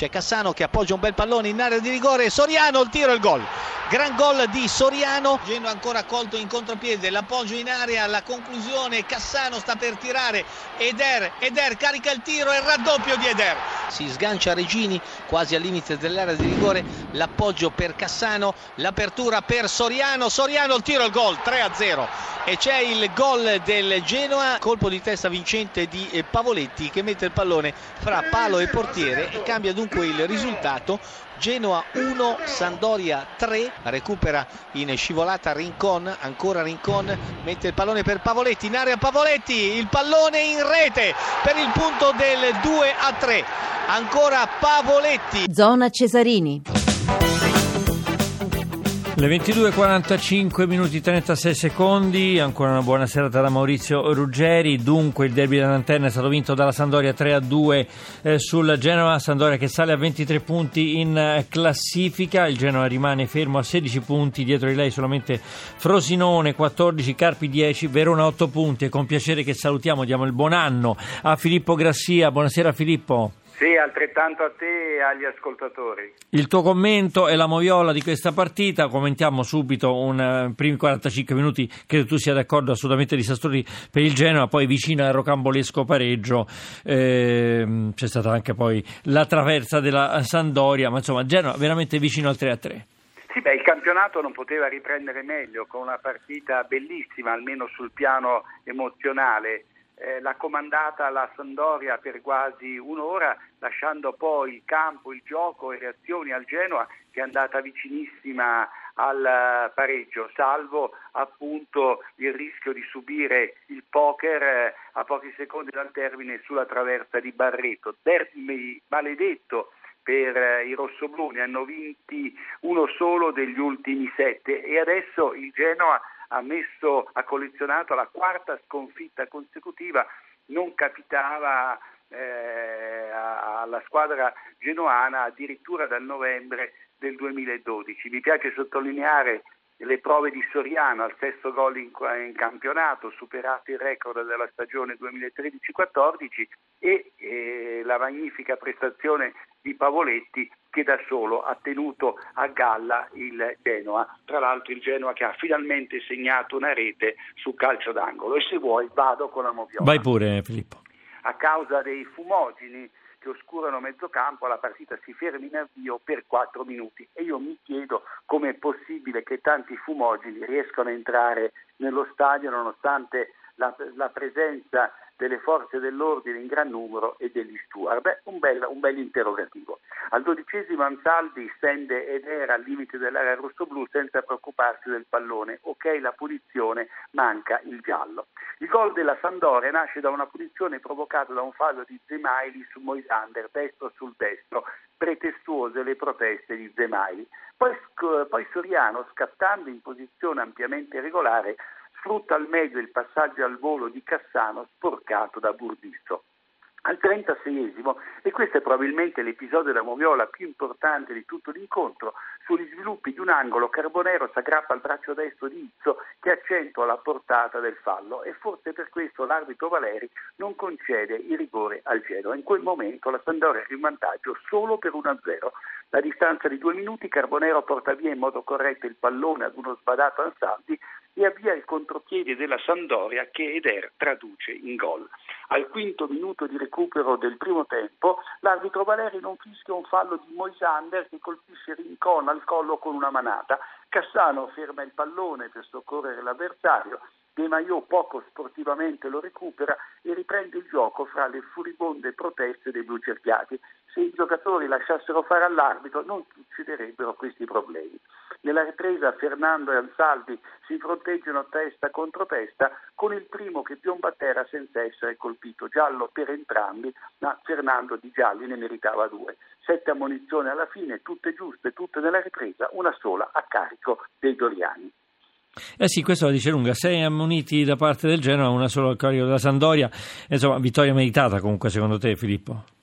c'è Cassano che appoggia un bel pallone in area di rigore, Soriano il tiro e il gol. Gran gol di Soriano, Genoa ancora colto in contropiede, l'appoggio in area, la conclusione, Cassano sta per tirare, Eder, Eder carica il tiro e il raddoppio di Eder. Si sgancia Regini quasi al limite dell'area di rigore, l'appoggio per Cassano, l'apertura per Soriano, Soriano il tiro il gol, 3-0 e c'è il gol del Genoa, colpo di testa vincente di eh, Pavoletti che mette il pallone fra palo e portiere e cambia dunque il risultato Genoa 1, Sandoria 3, recupera in scivolata Rincon, ancora Rincon, mette il pallone per Pavoletti, in area Pavoletti, il pallone in rete per il punto del 2 a 3, ancora Pavoletti. Zona Cesarini. Le 22.45 minuti 36 secondi, ancora una buona serata da Maurizio Ruggeri, dunque il derby dell'antenna è stato vinto dalla Sandoria 3-2 eh, sul Genoa, Sandoria che sale a 23 punti in eh, classifica, il Genoa rimane fermo a 16 punti, dietro di lei solamente Frosinone 14, Carpi 10, Verona 8 punti. E con piacere che salutiamo, diamo il buon anno a Filippo Grassia, buonasera Filippo. Sì, altrettanto a te e agli ascoltatori. Il tuo commento e la moviola di questa partita, commentiamo subito un uh, primi 45 minuti, credo tu sia d'accordo, assolutamente disastrosi per il Genoa, poi vicino al rocambolesco pareggio eh, c'è stata anche poi la traversa della Sandoria, ma insomma Genoa veramente vicino al 3-3. Sì, beh, il campionato non poteva riprendere meglio con una partita bellissima, almeno sul piano emozionale eh, l'ha comandata la Sandoria per quasi un'ora, lasciando poi il campo, il gioco e le azioni al Genoa che è andata vicinissima al pareggio, salvo appunto il rischio di subire il poker eh, a pochi secondi dal termine sulla traversa di Barreto. Derby maledetto per eh, i rossoblù, ne hanno vinti uno solo degli ultimi sette e adesso il Genoa ha, messo, ha collezionato la quarta sconfitta consecutiva, non capitava eh, alla squadra genoana addirittura dal novembre del 2012. Mi piace sottolineare le prove di Soriano al sesto gol in, in, campionato, superato il record della stagione 2013-14 e eh, la magnifica prestazione di Pavoletti che da solo ha tenuto a galla il Genoa. Tra l'altro il Genoa che ha finalmente segnato una rete su calcio d'angolo. E se vuoi vado con la moviola. Vai pure Filippo. A causa dei fumogeni che oscurano mezzo campo, la partita si ferma in avvio per 4 minuti e io mi chiedo come è possibile che tanti fumogeni riescano a entrare nello stadio nonostante la, la presenza delle forze dell'ordine in gran numero e degli steward. Beh, un bel, un bel interrogativo. Al dodicesimo Ansaldi stende ed era al limite dell'area rosso-blu senza preoccuparsi del pallone. Ok la punizione, manca il giallo. Il gol della Sandoria nasce da una punizione provocata da un fallo di Zemaili su Moisander, destro sul destro, pretestuose le proteste di Zemaili. Poi, poi Soriano, scattando in posizione ampiamente regolare, sfrutta al meglio il passaggio al volo di Cassano sporcato da Burdisso. Al 36esimo, e questo è probabilmente l'episodio della moviola più importante di tutto l'incontro, sugli sviluppi di un angolo Carbonero si aggrappa al braccio destro di Izzo che accentua la portata del fallo e forse per questo l'arbitro Valeri non concede il rigore al Genoa. In quel momento la Sandoria è in vantaggio solo per 1-0. A distanza di due minuti Carbonero porta via in modo corretto il pallone ad uno sbadato Ansaldi e avvia il contropiede della Sandoria che Eder traduce in gol. Al quinto minuto di recupero del primo tempo, l'arbitro Valeri non fischia un fallo di Moisander che colpisce Rincon al collo con una manata. Cassano ferma il pallone per soccorrere l'avversario. De Maio poco sportivamente lo recupera e riprende il gioco fra le furibonde proteste dei blucerchiati. Se i giocatori lasciassero fare all'arbitro non succederebbero questi problemi. Nella ripresa Fernando e Ansaldi si fronteggiano testa contro testa con il primo che piomba a terra senza essere colpito, giallo per entrambi, ma Fernando di gialli ne meritava due. Sette ammonizioni alla fine, tutte giuste, tutte nella ripresa, una sola a carico dei Doriani. Eh sì, questo lo dice lunga, sei ammoniti da parte del Genoa, una sola a carico della Sandoria, insomma vittoria meritata comunque secondo te Filippo?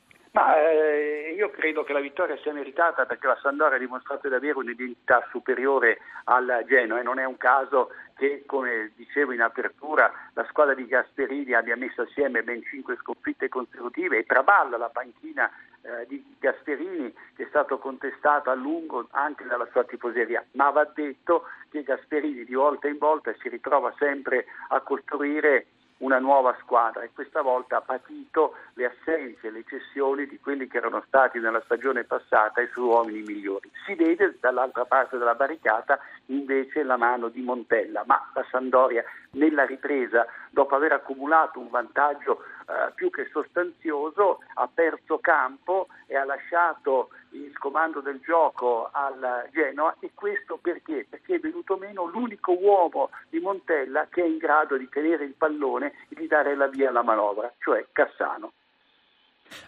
Credo che la vittoria sia meritata perché la Sandoria ha dimostrato di avere un'identità superiore al Genoa e non è un caso che, come dicevo in apertura, la squadra di Gasperini abbia messo assieme ben cinque sconfitte consecutive e traballa la panchina eh, di Gasperini che è stato contestato a lungo anche dalla sua tifoseria, ma va detto che Gasperini di volta in volta si ritrova sempre a costruire una nuova squadra e questa volta ha patito le assenze, le cessioni di quelli che erano stati nella stagione passata i suoi uomini migliori. Si vede dall'altra parte della barricata invece la mano di Montella, ma la Sandoria nella ripresa, dopo aver accumulato un vantaggio eh, più che sostanzioso, ha perso campo e ha lasciato il comando del gioco al Genoa e questo perché? Perché è venuto meno l'unico uomo di Montella che è in grado di tenere il pallone e di dare la via alla manovra, cioè Cassano.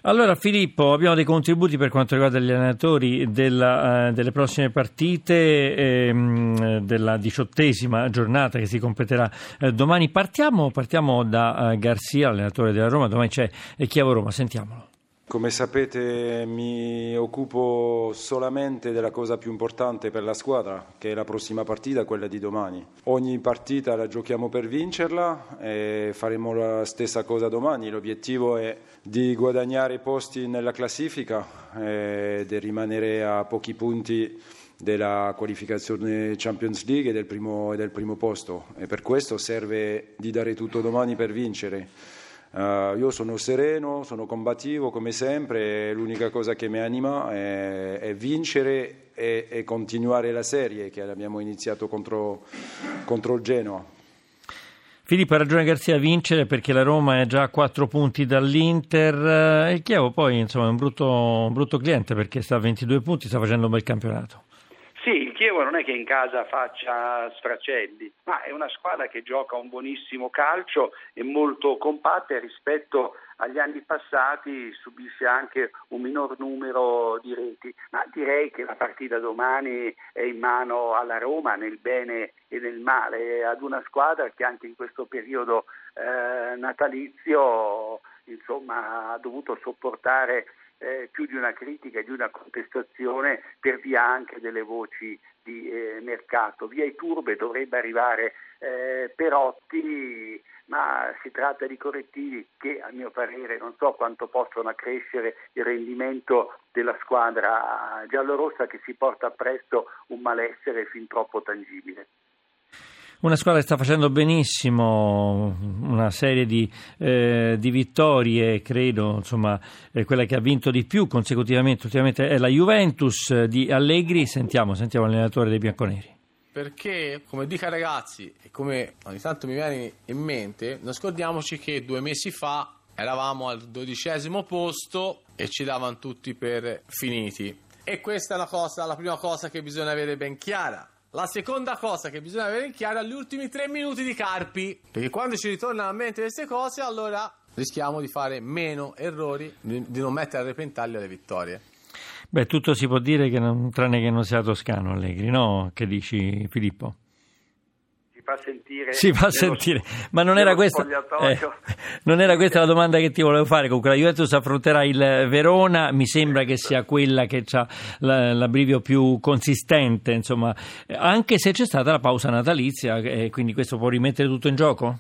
Allora Filippo, abbiamo dei contributi per quanto riguarda gli allenatori della, uh, delle prossime partite ehm, della diciottesima giornata che si completerà eh, domani. Partiamo, partiamo da uh, Garzia, allenatore della Roma, domani c'è Chiavo Roma, sentiamolo. Come sapete mi occupo solamente della cosa più importante per la squadra, che è la prossima partita, quella di domani. Ogni partita la giochiamo per vincerla e faremo la stessa cosa domani. L'obiettivo è di guadagnare posti nella classifica e di rimanere a pochi punti della qualificazione Champions League e del primo, del primo posto e per questo serve di dare tutto domani per vincere. Uh, io sono sereno, sono combattivo come sempre, l'unica cosa che mi anima è, è vincere e, e, continuare la serie che abbiamo iniziato contro, contro il Genoa. Filippo ha ragione Garzia a vincere perché la Roma è già a quattro punti dall'Inter e il Chievo poi insomma, è un brutto, un brutto cliente perché sta a 22 punti, sta facendo un bel campionato. Chievo non è che in casa faccia sfracelli, ma è una squadra che gioca un buonissimo calcio e molto compatta rispetto agli anni passati subisce anche un minor numero di reti, ma direi che la partita domani è in mano alla Roma nel bene e nel male, ad una squadra che anche in questo periodo eh, natalizio insomma, ha dovuto sopportare eh, più di una critica e di una contestazione per via anche delle voci di eh, mercato. Via Iturbe dovrebbe arrivare eh, Perotti, ma si tratta di correttivi che a mio parere non so quanto possono accrescere il rendimento della squadra giallorossa che si porta appresso un malessere fin troppo tangibile. Una squadra che sta facendo benissimo, una serie di, eh, di vittorie, credo, insomma, quella che ha vinto di più consecutivamente ultimamente è la Juventus di Allegri. Sentiamo, sentiamo l'allenatore dei bianconeri. Perché, come dico ai ragazzi, e come ogni tanto mi viene in mente, non scordiamoci che due mesi fa eravamo al dodicesimo posto e ci davano tutti per finiti. E questa è una cosa, la prima cosa che bisogna avere ben chiara la seconda cosa che bisogna avere in chiaro è gli ultimi tre minuti di Carpi. Perché quando ci ritornano a mente queste cose, allora rischiamo di fare meno errori, di non mettere a repentaglio le vittorie. Beh, tutto si può dire che non, tranne che non sia toscano Allegri, no? Che dici Filippo? Fa sentire. Si fa sentire, ma non era, questa, eh, non era, questa, la domanda che ti volevo fare. Comunque la Juventus affronterà il Verona, mi sembra che sia quella che ha l'abbrivio più consistente, insomma, anche se c'è stata la pausa natalizia, e quindi questo può rimettere tutto in gioco?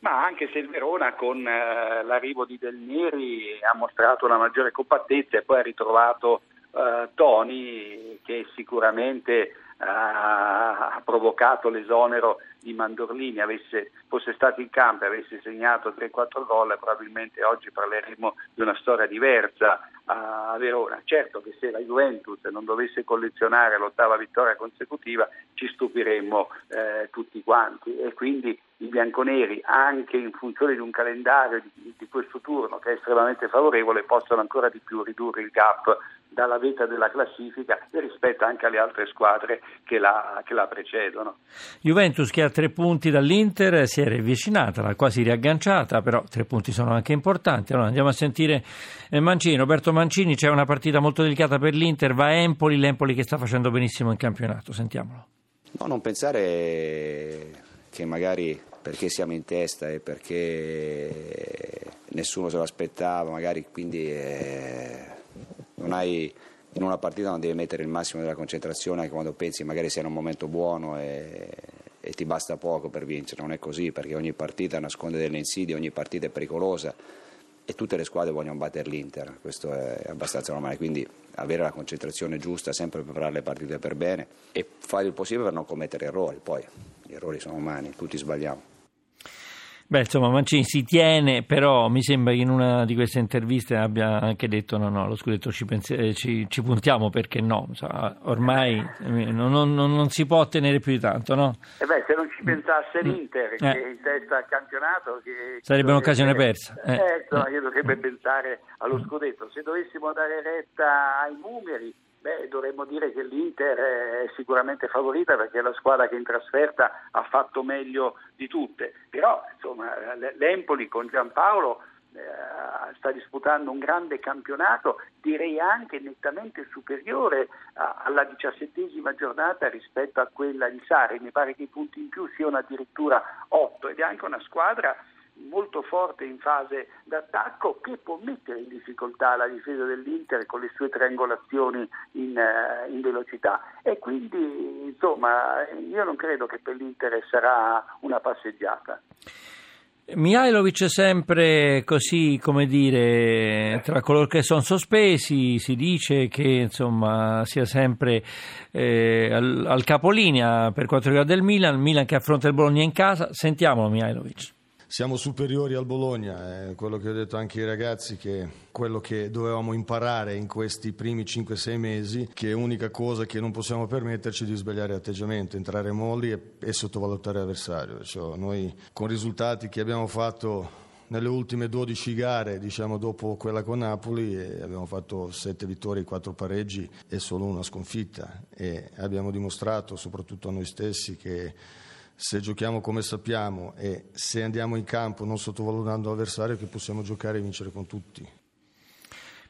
Ma anche se il Verona con eh, l'arrivo di Del Neri ha mostrato una maggiore compattezza e poi ha ritrovato eh, Toni che sicuramente ha provocato l'esonero di Mandorlini, avesse, fosse stato in campo e avesse segnato 3-4 gol, probabilmente oggi parleremo di una storia diversa a Verona. Certo che se la Juventus non dovesse collezionare l'ottava vittoria consecutiva ci stupiremmo eh, tutti quanti e quindi i bianconeri, anche in funzione di un calendario di, di questo turno che è estremamente favorevole, possono ancora di più ridurre il gap dalla vetta della classifica e rispetto anche alle altre squadre che la, che la, precedono. Juventus che ha tre punti dall'Inter si è riavvicinata, l'ha quasi riagganciata, però tre punti sono anche importanti. Allora andiamo a sentire eh, Mancini, Roberto Mancini, c'è una partita molto delicata per l'Inter, va a Empoli, l'Empoli che sta facendo benissimo in campionato, sentiamolo. No, non pensare che magari perché siamo in testa e perché nessuno se lo aspettava, magari quindi... Eh non hai, in una partita non devi mettere il massimo della concentrazione anche quando pensi magari sia in un momento buono e, e ti basta poco per vincere, non è così perché ogni partita nasconde delle insidie, ogni partita è pericolosa e tutte le squadre vogliono battere l'Inter, questo è abbastanza normale, quindi avere la concentrazione giusta, sempre preparare le partite per bene e fare il possibile per non commettere errori, poi gli errori sono umani, tutti sbagliamo. Beh, insomma, Mancini si tiene, però mi sembra che in una di queste interviste abbia anche detto no, no, lo scudetto ci, pensi- eh, ci, ci puntiamo perché no, insomma, ormai eh, non, non, non, si può ottenere più di tanto, no? Eh beh, se non ci pensasse mm. l'Inter, eh. che in testa al campionato... Che, Sarebbe un'occasione persa. Eh, eh, no, io dovrebbe pensare allo scudetto. Se dovessimo dare retta ai numeri Beh, dovremmo dire che l'Inter è sicuramente favorita perché è la squadra che in trasferta ha fatto meglio di tutte, però insomma, l'Empoli con Giampaolo eh, sta disputando un grande campionato, direi anche nettamente superiore a, alla diciassettesima giornata rispetto a quella di Sari, mi pare che i punti in più siano addirittura otto ed è anche una squadra molto forte in fase d'attacco che può mettere in difficoltà la difesa dell'Inter con le sue triangolazioni in, uh, in, velocità. E quindi insomma io non credo che per l'Inter sarà una passeggiata. Mihailovic è sempre così, come dire, tra coloro che sono sospesi, si dice che insomma sia sempre eh, al, al capolinea per quanto riguarda il Milan, il Milan che affronta il Bologna in casa, sentiamolo Mihailovic siamo superiori al Bologna, è quello che ho detto anche ai ragazzi, che quello che dovevamo imparare in questi primi 5-6 mesi, che è unica cosa che non possiamo permetterci di sbagliare atteggiamento, entrare molli e, e sottovalutare l'avversario. Cioè, noi con i risultati che abbiamo fatto nelle ultime 12 gare, diciamo dopo quella con Napoli, abbiamo fatto 7 vittorie, 4 pareggi e solo una sconfitta e abbiamo dimostrato soprattutto a noi stessi che se giochiamo come sappiamo e se andiamo in campo non sottovalutando l'avversario che possiamo giocare e vincere con tutti.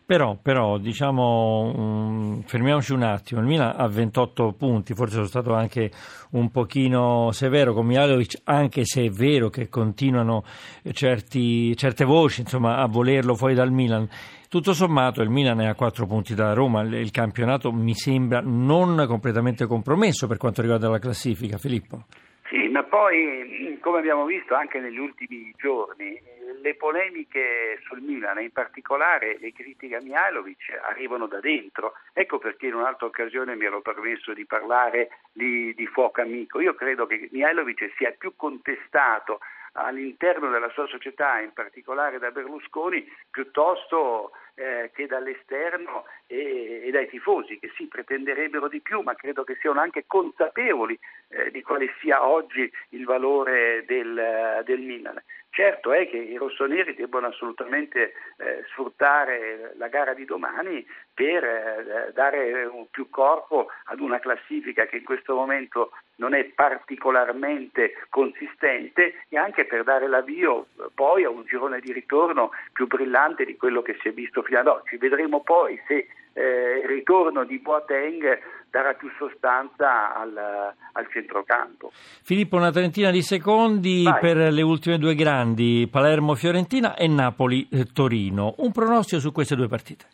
Però, però diciamo, um, fermiamoci un attimo, il Milan ha 28 punti, forse sono stato anche un pochino severo con Mihalovic, anche se è vero che continuano certi, certe voci insomma, a volerlo fuori dal Milan. Tutto sommato il Milan è a 4 punti da Roma, il campionato mi sembra non completamente compromesso per quanto riguarda la classifica. Filippo? Sì, ma poi, come abbiamo visto anche negli ultimi giorni, le polemiche sul Milan, in particolare le critiche a Mihailovic, arrivano da dentro. Ecco perché in un'altra occasione mi ero permesso di parlare di, di fuoco amico. Io credo che Mihailovic sia più contestato all'interno della sua società, in particolare da Berlusconi, piuttosto eh, che dall'esterno e, e, dai tifosi, che sì, pretenderebbero di più, ma credo che siano anche consapevoli eh, di quale sia oggi il valore del, del Milan. Certo è che i rossoneri debbono assolutamente eh, sfruttare la gara di domani per eh, dare più corpo ad una classifica che in questo momento non è particolarmente consistente e anche per dare l'avvio eh, poi a un girone di ritorno più brillante di quello che si è visto fino ad oggi. Vedremo poi se eh, il ritorno di Boateng darà più sostanza al, al centrocampo. Filippo, una trentina di secondi Vai. per le ultime due grandi, Palermo-Fiorentina e Napoli-Torino. Un pronostico su queste due partite?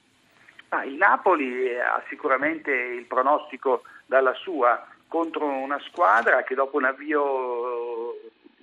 Ah, il Napoli ha sicuramente il pronostico dalla sua contro una squadra che dopo un avvio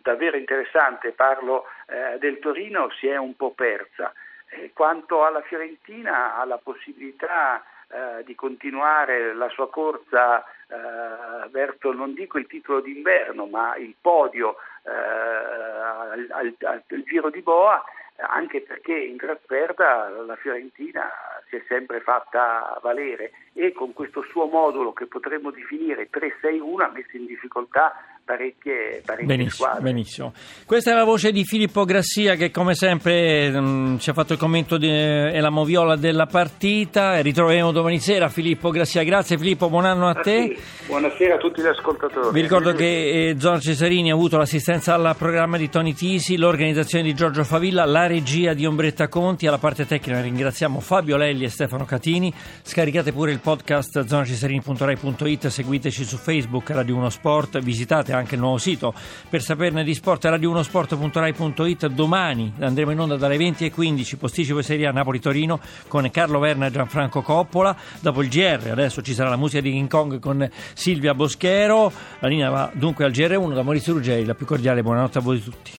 davvero interessante, parlo eh, del Torino, si è un po' persa. Eh, quanto alla Fiorentina ha la possibilità eh, di continuare la sua corsa eh, verso, non dico il titolo d'inverno, ma il podio eh, al, al, al, Giro di Boa, anche perché in trasferta la Fiorentina si è sempre fatta valere e con questo suo modulo che potremmo definire 3-6-1 ha messo in difficoltà parecchie, parecchie benissimo, squadre. Benissimo. Questa è la voce di Filippo Grassia che come sempre mh, mm, ci ha fatto il commento di, è la moviola della partita. Ritroveremo domani sera Filippo Grassia. Grazie Filippo, buon anno a ah, te. Sì. Buonasera a tutti gli ascoltatori. Vi ricordo che eh, Zona Cesarini ha avuto l'assistenza al programma di Tony Tisi, l'organizzazione di Giorgio Favilla, la regia di Ombretta Conti. Alla parte tecnica ringraziamo Fabio Lelli e Stefano Catini. Scaricate pure il podcast zonacesarini.rai.it, seguiteci su Facebook Radio 1 Sport, visitate anche il nuovo sito. Per saperne di sport radio1sport.rai.it domani andremo in onda dalle 20 e 15 posticipo Serie A Napoli-Torino con Carlo Verna e Gianfranco Coppola. Dopo il GR adesso ci sarà la musica di King Kong con Silvia Boschero. La linea va dunque al GR1 da Maurizio Ruggeri. La più cordiale buonanotte a voi tutti